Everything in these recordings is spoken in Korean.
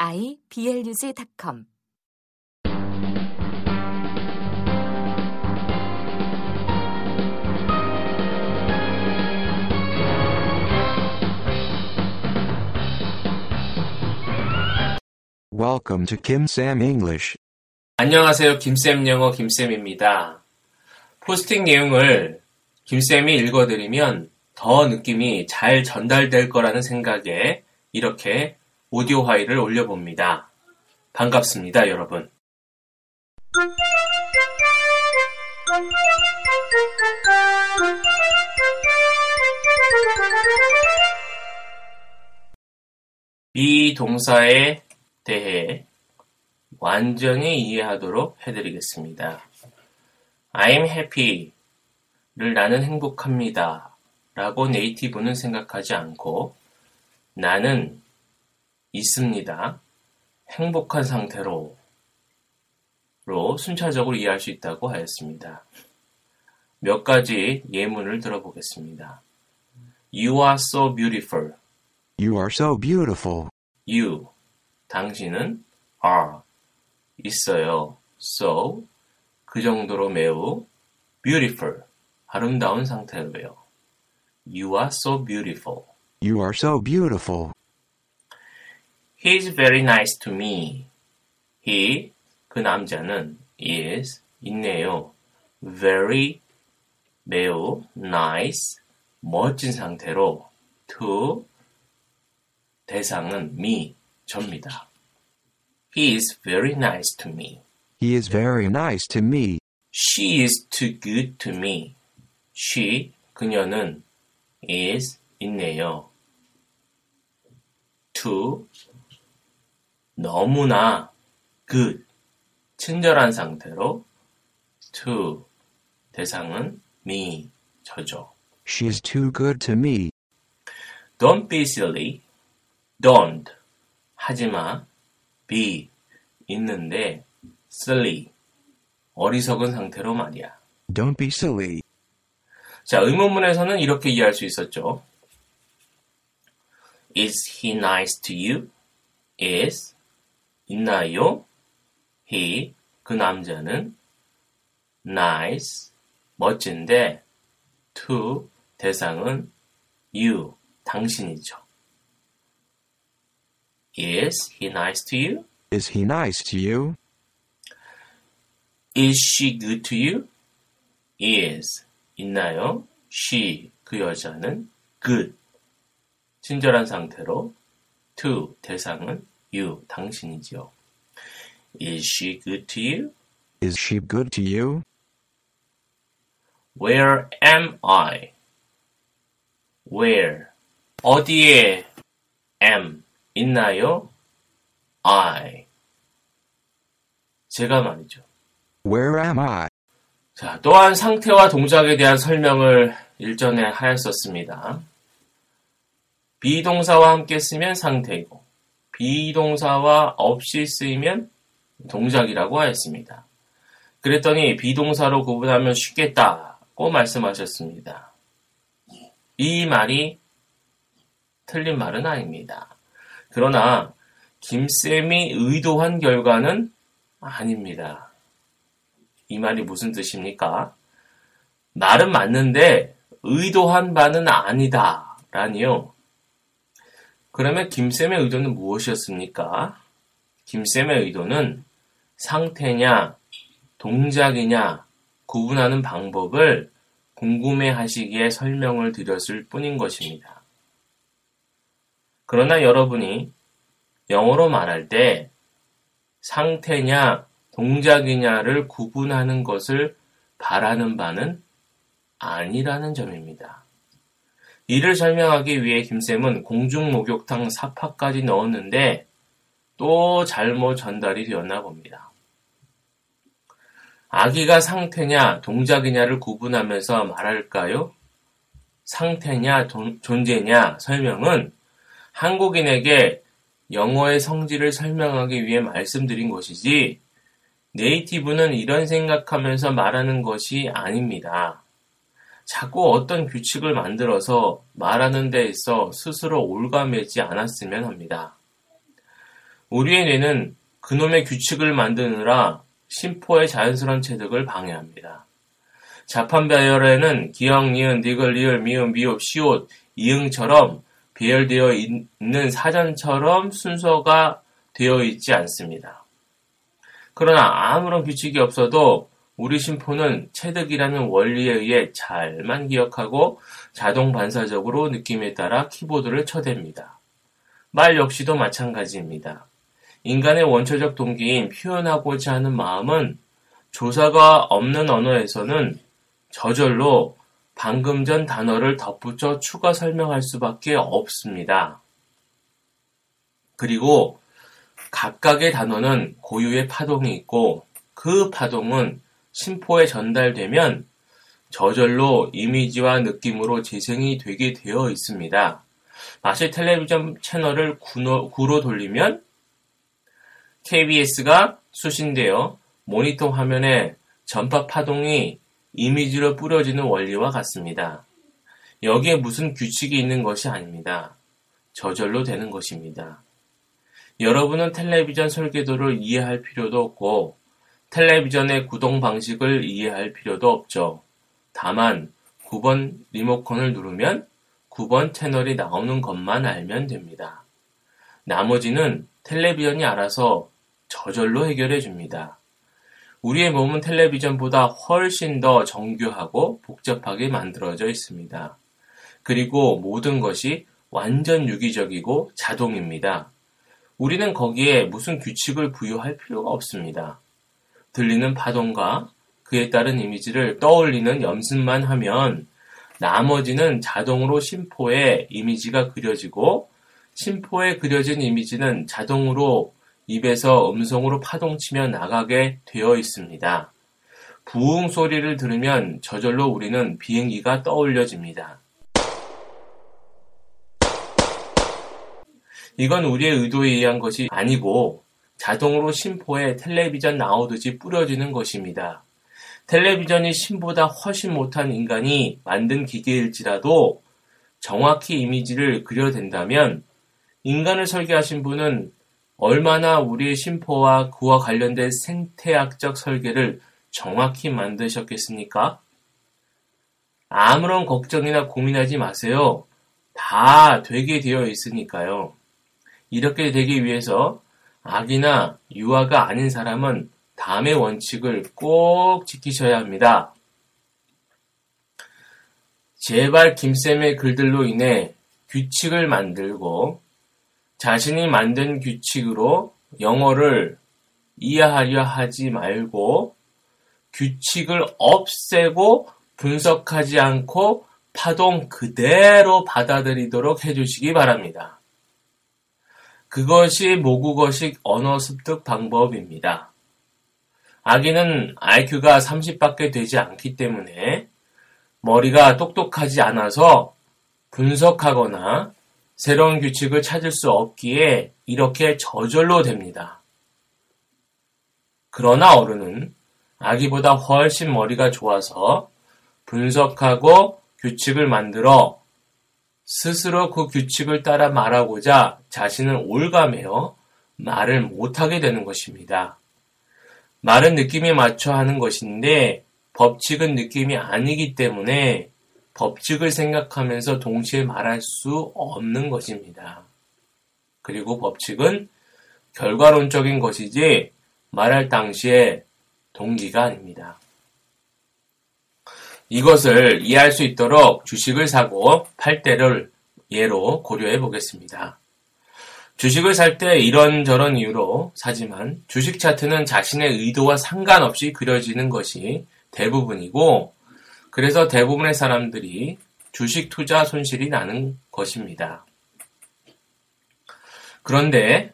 iblog.com Welcome to Kim Sam English. 안녕하세요. 김쌤 영어 김쌤입니다. 포스팅 내용을 김쌤이 읽어드리면 더 느낌이 잘 전달될 거라는 생각에 이렇게 오디오 파일을 올려봅니다. 반갑습니다, 여러분. 이 동사에 대해 완전히 이해하도록 해드리겠습니다. I'm happy를 나는 행복합니다. 라고 네이티브는 생각하지 않고 나는 있습니다. 행복한 상태로 로 순차적으로 이해할 수 있다고 하였습니다. 몇 가지 예문을 들어보겠습니다. You are so beautiful. You are so beautiful. You, 당신은 are, 있어요. So, 그 정도로 매우 beautiful, 아름다운 상태로요. You are so beautiful. You are so beautiful. He's very nice to me. He, 그 남자는 is, 있네요. very, 매우 nice, 멋진 상태로 to, 대상은 me, 접니다. He is very nice to me. He is very nice to me. She is too good to me. She, 그녀는 is, 있네요. to, 너무나 good, 친절한 상태로 to, 대상은 me, 저죠. She is too good to me. Don't be silly. Don't, 하지마. be, 있는데 silly, 어리석은 상태로 말이야. Don't be silly. 자, 의문문에서는 이렇게 이해할 수 있었죠. Is he nice to you? Is 있나요? He 그 남자는 nice 멋진데 to 대상은 you 당신이죠. Is he nice to you? Is he nice to you? Is she good to you? Is 있나요? She 그 여자는 good 친절한 상태로 to 대상은 you 당신이죠. Is she good to you? Is she good to you? Where am I? Where 어디에 am 있나요? I 제가 말이죠. Where am I? 자, 또한 상태와 동작에 대한 설명을 일전에 하였었습니다. 비동사와 함께 쓰면 상태이고, 비동사와 없이 쓰이면 동작이라고 하였습니다. 그랬더니 비동사로 구분하면 쉽겠다고 말씀하셨습니다. 이 말이 틀린 말은 아닙니다. 그러나 김쌤이 의도한 결과는 아닙니다. 이 말이 무슨 뜻입니까? 말은 맞는데 의도한 바는 아니다. 라니요. 그러면 김쌤의 의도는 무엇이었습니까? 김쌤의 의도는 상태냐, 동작이냐 구분하는 방법을 궁금해 하시기에 설명을 드렸을 뿐인 것입니다. 그러나 여러분이 영어로 말할 때 상태냐, 동작이냐를 구분하는 것을 바라는 바는 아니라는 점입니다. 이를 설명하기 위해 김쌤은 공중목욕탕 사파까지 넣었는데 또 잘못 전달이 되었나 봅니다. 아기가 상태냐 동작이냐를 구분하면서 말할까요? 상태냐 돈- 존재냐 설명은 한국인에게 영어의 성질을 설명하기 위해 말씀드린 것이지 네이티브는 이런 생각하면서 말하는 것이 아닙니다. 자꾸 어떤 규칙을 만들어서 말하는 데 있어 스스로 올가매지 않았으면 합니다. 우리의 뇌는 그놈의 규칙을 만드느라 심포의 자연스러운 체득을 방해합니다. 자판 배열에는 기역, 니은, 디귿, 리을, 미음, 미읍, 시옷, 이응처럼 배열되어 있는 사전처럼 순서가 되어 있지 않습니다. 그러나 아무런 규칙이 없어도 우리 심포는 체득이라는 원리에 의해 잘만 기억하고 자동 반사적으로 느낌에 따라 키보드를 쳐댑니다. 말 역시도 마찬가지입니다. 인간의 원초적 동기인 표현하고자 하는 마음은 조사가 없는 언어에서는 저절로 방금 전 단어를 덧붙여 추가 설명할 수밖에 없습니다. 그리고 각각의 단어는 고유의 파동이 있고 그 파동은 심포에 전달되면 저절로 이미지와 느낌으로 재생이 되게 되어 있습니다. 마치 텔레비전 채널을 구로, 구로 돌리면 KBS가 수신되어 모니터 화면에 전파 파동이 이미지로 뿌려지는 원리와 같습니다. 여기에 무슨 규칙이 있는 것이 아닙니다. 저절로 되는 것입니다. 여러분은 텔레비전 설계도를 이해할 필요도 없고 텔레비전의 구동 방식을 이해할 필요도 없죠. 다만 9번 리모컨을 누르면 9번 채널이 나오는 것만 알면 됩니다. 나머지는 텔레비전이 알아서 저절로 해결해 줍니다. 우리의 몸은 텔레비전보다 훨씬 더 정교하고 복잡하게 만들어져 있습니다. 그리고 모든 것이 완전 유기적이고 자동입니다. 우리는 거기에 무슨 규칙을 부여할 필요가 없습니다. 들리는 파동과 그에 따른 이미지를 떠올리는 연습만 하면 나머지는 자동으로 심포에 이미지가 그려지고 심포에 그려진 이미지는 자동으로 입에서 음성으로 파동치며 나가게 되어 있습니다. 부웅 소리를 들으면 저절로 우리는 비행기가 떠올려집니다. 이건 우리의 의도에 의한 것이 아니고 자동으로 심포에 텔레비전 나오듯이 뿌려지는 것입니다. 텔레비전이 심보다 훨씬 못한 인간이 만든 기계일지라도 정확히 이미지를 그려댄다면 인간을 설계하신 분은 얼마나 우리의 심포와 그와 관련된 생태학적 설계를 정확히 만드셨겠습니까? 아무런 걱정이나 고민하지 마세요. 다 되게 되어 있으니까요. 이렇게 되기 위해서 악이나 유아가 아닌 사람은 다음의 원칙을 꼭 지키셔야 합니다. 제발 김쌤의 글들로 인해 규칙을 만들고 자신이 만든 규칙으로 영어를 이해하려 하지 말고 규칙을 없애고 분석하지 않고 파동 그대로 받아들이도록 해주시기 바랍니다. 그것이 모국어식 언어 습득 방법입니다. 아기는 IQ가 30밖에 되지 않기 때문에 머리가 똑똑하지 않아서 분석하거나 새로운 규칙을 찾을 수 없기에 이렇게 저절로 됩니다. 그러나 어른은 아기보다 훨씬 머리가 좋아서 분석하고 규칙을 만들어 스스로 그 규칙을 따라 말하고자 자신을 올가매어 말을 못하게 되는 것입니다. 말은 느낌에 맞춰 하는 것인데 법칙은 느낌이 아니기 때문에 법칙을 생각하면서 동시에 말할 수 없는 것입니다. 그리고 법칙은 결과론적인 것이지 말할 당시에 동기가 아닙니다. 이것을 이해할 수 있도록 주식을 사고 팔 때를 예로 고려해 보겠습니다. 주식을 살 때 이런저런 이유로 사지만 주식 차트는 자신의 의도와 상관없이 그려지는 것이 대부분이고 그래서 대부분의 사람들이 주식 투자 손실이 나는 것입니다. 그런데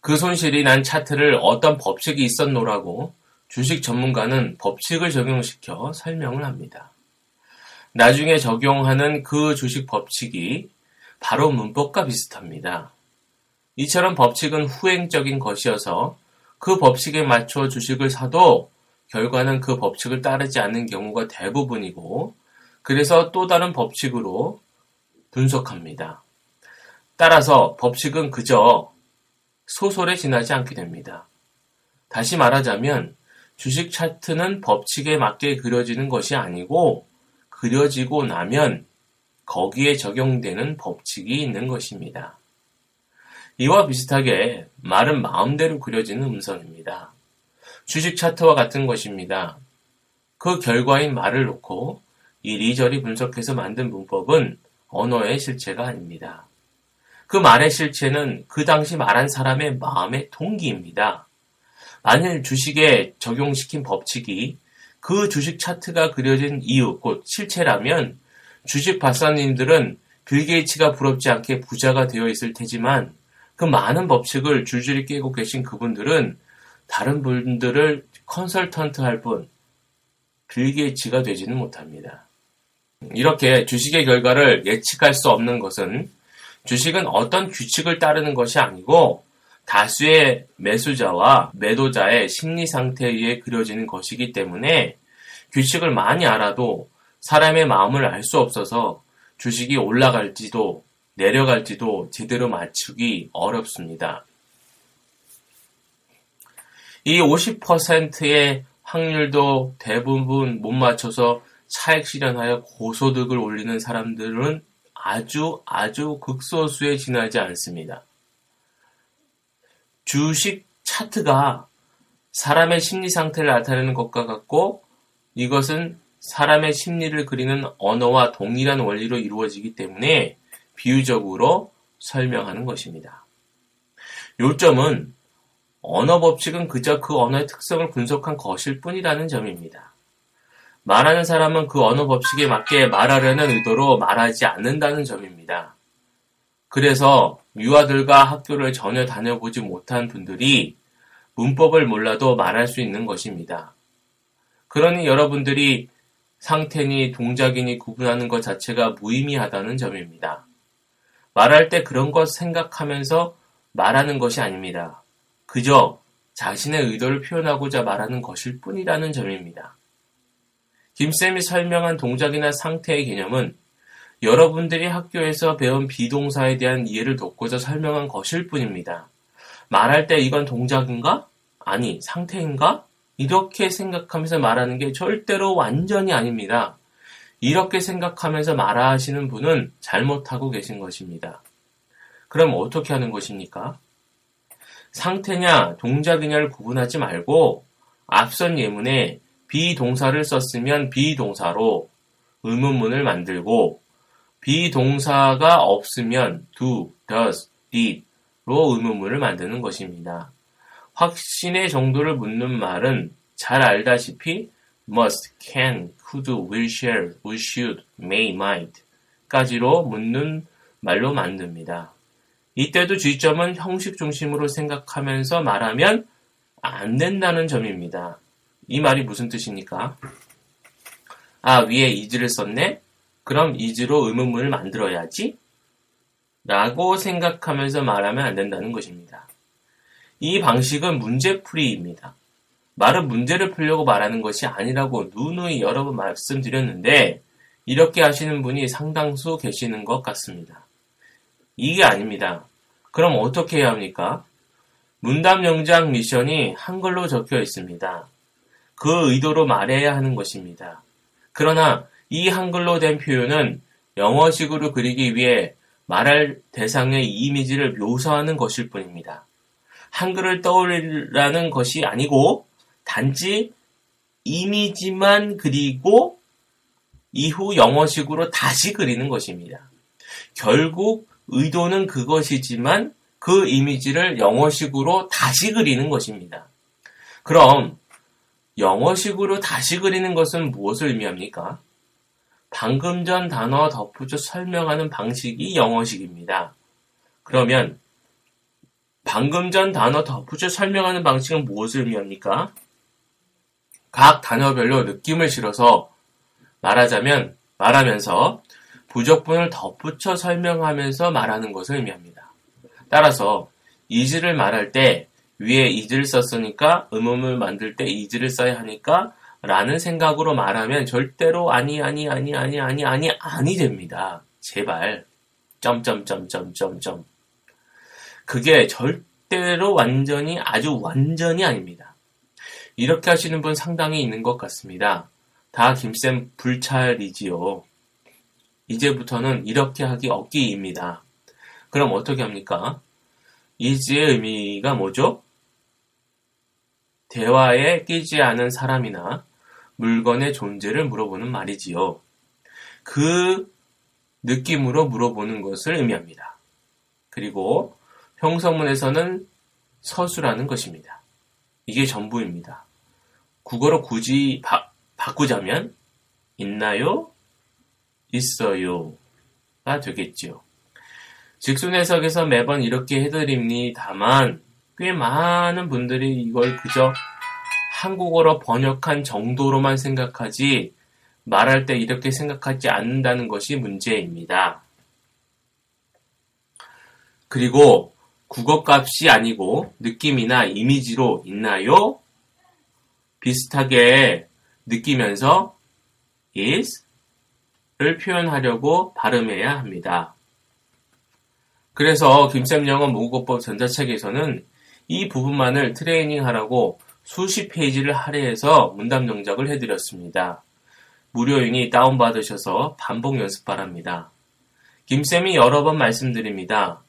그 손실이 난 차트를 어떤 법칙이 있었노라고 주식 전문가는 법칙을 적용시켜 설명을 합니다. 나중에 적용하는 그 주식 법칙이 바로 문법과 비슷합니다. 이처럼 법칙은 후행적인 것이어서 그 법칙에 맞춰 주식을 사도 결과는 그 법칙을 따르지 않는 경우가 대부분이고 그래서 또 다른 법칙으로 분석합니다. 따라서 법칙은 그저 소설에 지나지 않게 됩니다. 다시 말하자면 주식 차트는 법칙에 맞게 그려지는 것이 아니고 그려지고 나면 거기에 적용되는 법칙이 있는 것입니다. 이와 비슷하게 말은 마음대로 그려지는 음성입니다. 주식 차트와 같은 것입니다. 그 결과인 말을 놓고 이리저리 분석해서 만든 문법은 언어의 실체가 아닙니다. 그 말의 실체는 그 당시 말한 사람의 마음의 동기입니다. 만일 주식에 적용시킨 법칙이 그 주식 차트가 그려진 이유, 곧 실체라면 주식 박사님들은 빌 게이츠가 부럽지 않게 부자가 되어 있을 테지만 그 많은 법칙을 줄줄이 깨고 계신 그분들은 다른 분들을 컨설턴트 할 뿐, 빌 게이츠가 되지는 못합니다. 이렇게 주식의 결과를 예측할 수 없는 것은 주식은 어떤 규칙을 따르는 것이 아니고 다수의 매수자와 매도자의 심리 상태에 의해 그려지는 것이기 때문에 규칙을 많이 알아도 사람의 마음을 알 수 없어서 주식이 올라갈지도 내려갈지도 제대로 맞추기 어렵습니다. 이 50%의 확률도 대부분 못 맞춰서 차액 실현하여 고소득을 올리는 사람들은 아주 아주 극소수에 지나지 않습니다. 주식 차트가 사람의 심리 상태를 나타내는 것과 같고 이것은 사람의 심리를 그리는 언어와 동일한 원리로 이루어지기 때문에 비유적으로 설명하는 것입니다. 요점은 언어 법칙은 그저 그 언어의 특성을 분석한 것일 뿐이라는 점입니다. 말하는 사람은 그 언어 법칙에 맞게 말하려는 의도로 말하지 않는다는 점입니다. 그래서 유아들과 학교를 전혀 다녀보지 못한 분들이 문법을 몰라도 말할 수 있는 것입니다. 그러니 여러분들이 상태니 동작이니 구분하는 것 자체가 무의미하다는 점입니다. 말할 때 그런 것 생각하면서 말하는 것이 아닙니다. 그저 자신의 의도를 표현하고자 말하는 것일 뿐이라는 점입니다. 김쌤이 설명한 동작이나 상태의 개념은 여러분들이 학교에서 배운 비동사에 대한 이해를 돕고자 설명한 것일 뿐입니다. 말할 때 이건 동작인가? 아니, 상태인가? 이렇게 생각하면서 말하는 게 절대로 완전히 아닙니다. 이렇게 생각하면서 말하시는 분은 잘못하고 계신 것입니다. 그럼 어떻게 하는 것입니까? 상태냐, 동작이냐를 구분하지 말고 앞선 예문에 비동사를 썼으면 비동사로 의문문을 만들고 비동사가 없으면 do, does, did로 의문문을 만드는 것입니다. 확신의 정도를 묻는 말은 잘 알다시피 must, can, could, will, shall, would, should, may, might 까지로 묻는 말로 만듭니다. 이때도 주의점은 형식 중심으로 생각하면서 말하면 안 된다는 점입니다. 이 말이 무슨 뜻입니까? 아, 위에 is를 썼네? 그럼 is로 의문문을 만들어야지? 라고 생각하면서 말하면 안 된다는 것입니다. 이 방식은 문제풀이입니다. 말은 문제를 풀려고 말하는 것이 아니라고 누누이 여러 번 말씀드렸는데 이렇게 하시는 분이 상당수 계시는 것 같습니다. 이게 아닙니다. 그럼 어떻게 해야 합니까? 문답 영장 미션이 한글로 적혀 있습니다. 그 의도로 말해야 하는 것입니다. 그러나 이 한글로 된 표현은 영어식으로 그리기 위해 말할 대상의 이미지를 묘사하는 것일 뿐입니다. 한글을 떠올리라는 것이 아니고 단지 이미지만 그리고 이후 영어식으로 다시 그리는 것입니다. 결국 의도는 그것이지만 그 이미지를 영어식으로 다시 그리는 것입니다. 그럼 영어식으로 다시 그리는 것은 무엇을 의미합니까? 방금 전 단어 덧붙여 설명하는 방식이 영어식입니다. 그러면 방금 전 단어 덧붙여 설명하는 방식은 무엇을 의미합니까? 각 단어별로 느낌을 실어서 말하자면 말하면서 부적분을 덧붙여 설명하면서 말하는 것을 의미합니다. 따라서 is를 말할 때 위에 is를 썼으니까 의문을 만들 때 is를 써야 하니까 라는 생각으로 말하면 절대로 아니 아니 아니 아니 아니 아니 아니 됩니다. 제발 점점점점점점 그게 절대로 완전히 아주 완전히 아닙니다. 이렇게 하시는 분 상당히 있는 것 같습니다. 다 김쌤 불찰이지요. 이제부터는 이렇게 하기 없기입니다. 그럼 어떻게 합니까? 이지의 의미가 뭐죠? 대화에 끼지 않은 사람이나 물건의 존재를 물어보는 말이지요. 그 느낌으로 물어보는 것을 의미합니다. 그리고 형성문에서는 서술하는 것입니다. 이게 전부입니다. 국어로 굳이 바, 바꾸자면 있나요? 있어요가 되겠지요. 직순 해석에서 매번 이렇게 해드립니다만 꽤 많은 분들이 이걸 그저 한국어로 번역한 정도로만 생각하지 말할 때 이렇게 생각하지 않는다는 것이 문제입니다. 그리고 국어값이 아니고 느낌이나 이미지로 있나요? 비슷하게 느끼면서 is를 표현하려고 발음해야 합니다. 그래서 김쌤 영어 모국어법 전자책에서는 이 부분만을 트레이닝하라고 수십 페이지를 할애해서 문답 영작을 해드렸습니다. 무료이니 다운받으셔서 반복 연습 바랍니다. 김쌤이 여러 번 말씀드립니다.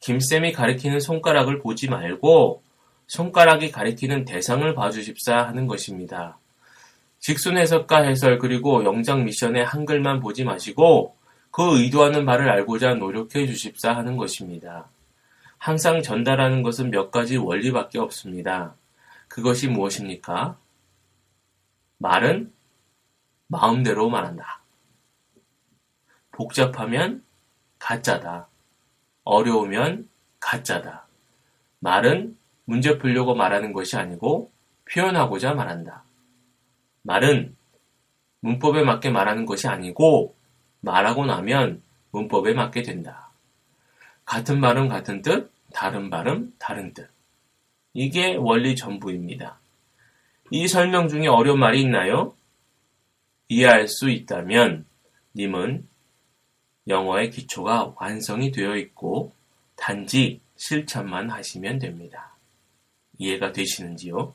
김쌤이 가리키는 손가락을 보지 말고 손가락이 가리키는 대상을 봐주십사 하는 것입니다. 직순 해석과 해설 그리고 영장 미션의 한글만 보지 마시고 그 의도하는 바를 알고자 노력해 주십사 하는 것입니다. 항상 전달하는 것은 몇 가지 원리밖에 없습니다. 그것이 무엇입니까? 말은 마음대로 말한다. 복잡하면 가짜다. 어려우면 가짜다. 말은 문제 풀려고 말하는 것이 아니고 표현하고자 말한다. 말은 문법에 맞게 말하는 것이 아니고 말하고 나면 문법에 맞게 된다. 같은 발음 같은 뜻, 다른 발음 다른 뜻. 이게 원리 전부입니다. 이 설명 중에 어려운 말이 있나요? 이해할 수 있다면 님은 영어의 기초가 완성이 되어 있고 단지 실천만 하시면 됩니다. 이해가 되시는지요?